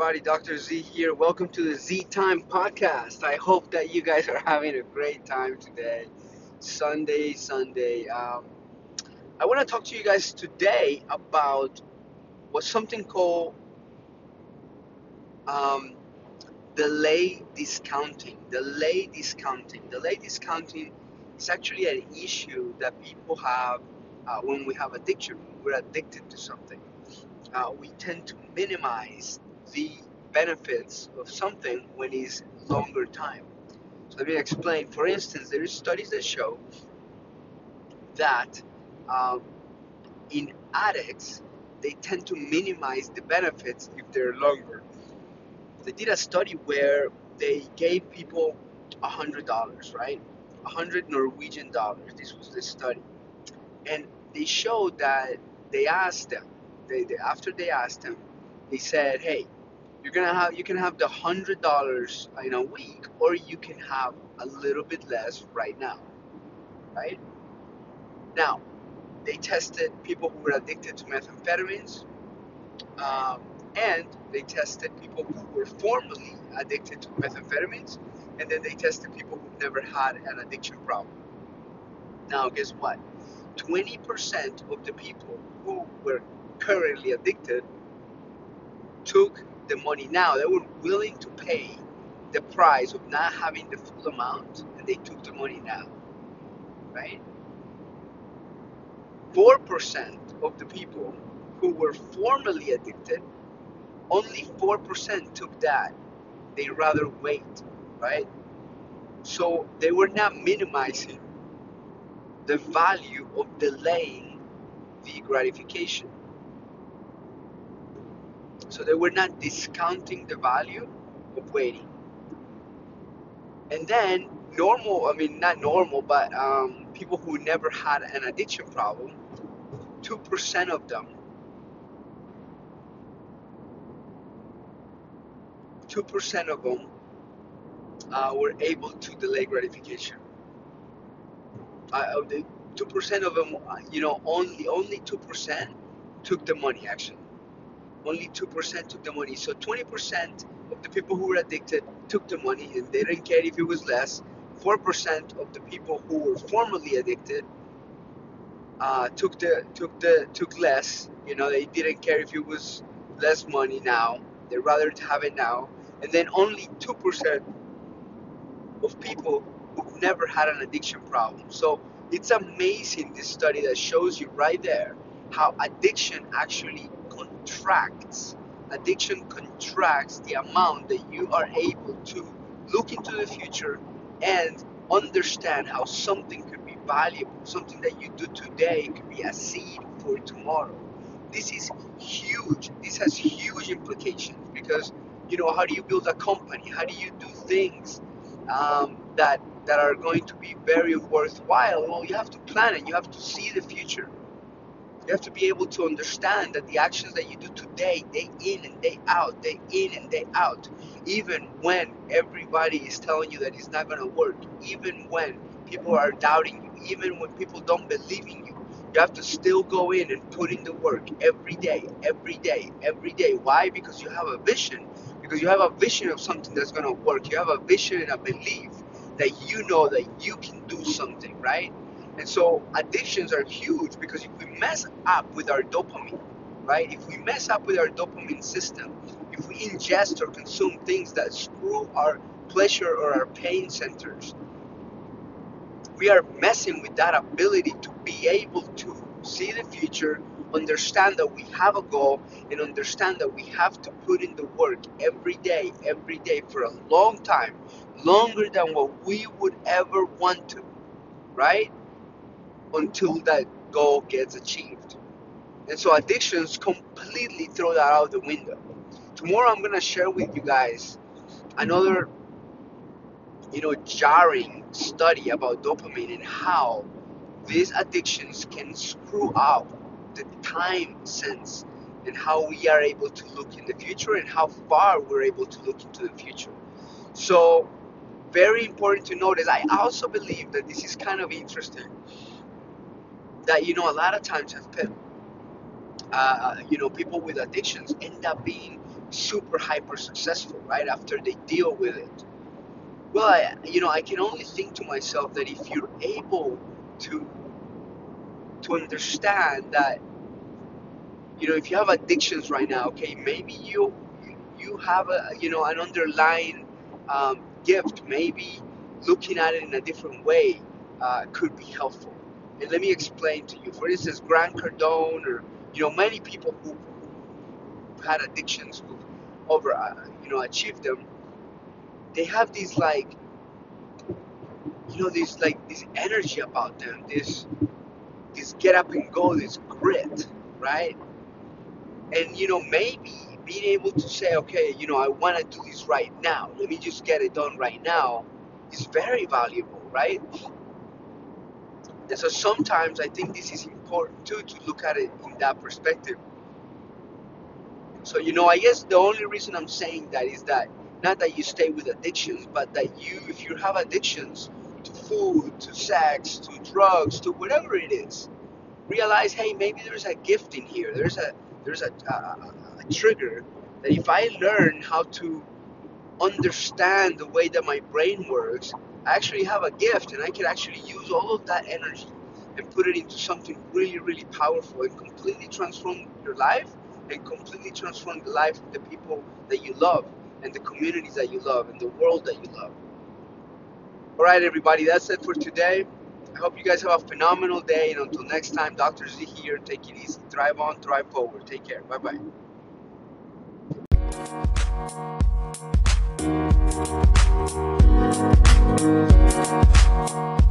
everybody? Dr. Z here. Welcome to the Z Time podcast. I hope that you guys are having a great time today. Sunday, Sunday. Um, I want to talk to you guys today about what's something called um, delay discounting. Delay discounting. Delay discounting is actually an issue that people have uh, when we have addiction. We're addicted to something. Uh, we tend to minimize the benefits of something when it's longer time. So let me explain. For instance, there is studies that show that um, in addicts, they tend to minimize the benefits if they're longer. They did a study where they gave people a hundred dollars, right? A hundred Norwegian dollars. This was the study, and they showed that they asked them. They, they after they asked them, they said, "Hey, you're gonna have you can have the hundred dollars in a week, or you can have a little bit less right now, right?" Now, they tested people who were addicted to methamphetamines, um, and they tested people who were formerly addicted to methamphetamines, and then they tested people who never had an addiction problem. Now, guess what? 20% of the people who were currently addicted took the money now. They were willing to pay the price of not having the full amount, and they took the money now, right? 4% of the people who were formerly addicted, only 4% took that. They rather wait, right? So they were not minimizing the value of delaying the gratification. So they were not discounting the value of waiting. And then normal, I mean, not normal, but um, people who never had an addiction problem, 2% of them, 2% of them uh, were able to delay gratification. Uh, 2% of them, uh, you know, only only 2% took the money actually. Only 2% took the money. So 20% of the people who were addicted took the money and they didn't care if it was less. 4% of the people who were formerly addicted uh, took the took the took less. You know, they didn't care if it was less money now. They'd rather have it now. And then only 2% of people who've never had an addiction problem. So it's amazing this study that shows you right there how addiction actually contracts. Addiction contracts the amount that you are able to look into the future and understand how something could be valuable. Something that you do today could be a seed for tomorrow. This is huge. This has huge implications because you know how do you build a company? How do you do things um, that that are going to be very worthwhile? Well, you have to plan it. You have to see the future. You have to be able to understand that the actions that you do today, day in and day out, day in and day out, even when everybody is telling you that it's not going to work, even when people are doubting you, even when people don't believe in you, you have to still go in and put in the work every day, every day, every day. Why? Because you have a vision. Because you have a vision of something that's going to work. You have a vision and a belief that you know that you can do something, right? And so addictions are huge because if we mess up with our dopamine, right? If we mess up with our dopamine system, if we ingest or consume things that screw our pleasure or our pain centers, we are messing with that ability to be able to see the future, understand that we have a goal, and understand that we have to put in the work every day, every day for a long time, longer than what we would ever want to, right? Until that goal gets achieved. And so addictions completely throw that out the window. Tomorrow I'm gonna share with you guys another you know jarring study about dopamine and how these addictions can screw up the time sense and how we are able to look in the future and how far we're able to look into the future. So very important to notice. I also believe that this is kind of interesting. That you know, a lot of times, uh, you know, people with addictions end up being super hyper successful, right? After they deal with it. Well, I, you know, I can only think to myself that if you're able to to understand that, you know, if you have addictions right now, okay, maybe you you have a you know an underlying um, gift. Maybe looking at it in a different way uh, could be helpful. And let me explain to you. For instance, Grant Cardone, or you know, many people who had addictions who over uh, you know achieved them. They have these like you know this like this energy about them. This this get up and go, this grit, right? And you know maybe being able to say, okay, you know, I want to do this right now. Let me just get it done right now is very valuable, right? And so sometimes I think this is important too to look at it in that perspective. So, you know, I guess the only reason I'm saying that is that not that you stay with addictions, but that you, if you have addictions to food, to sex, to drugs, to whatever it is, realize, hey, maybe there's a gift in here. There's a there's a, a, a trigger that if I learn how to understand the way that my brain works, I actually have a gift and I can actually use all of that energy and put it into something really, really powerful and completely transform your life and completely transform the life of the people that you love and the communities that you love and the world that you love. All right, everybody, that's it for today. I hope you guys have a phenomenal day. And until next time, Dr. Z here. Take it easy. Drive on, drive forward. Take care. Bye bye. We'll be right.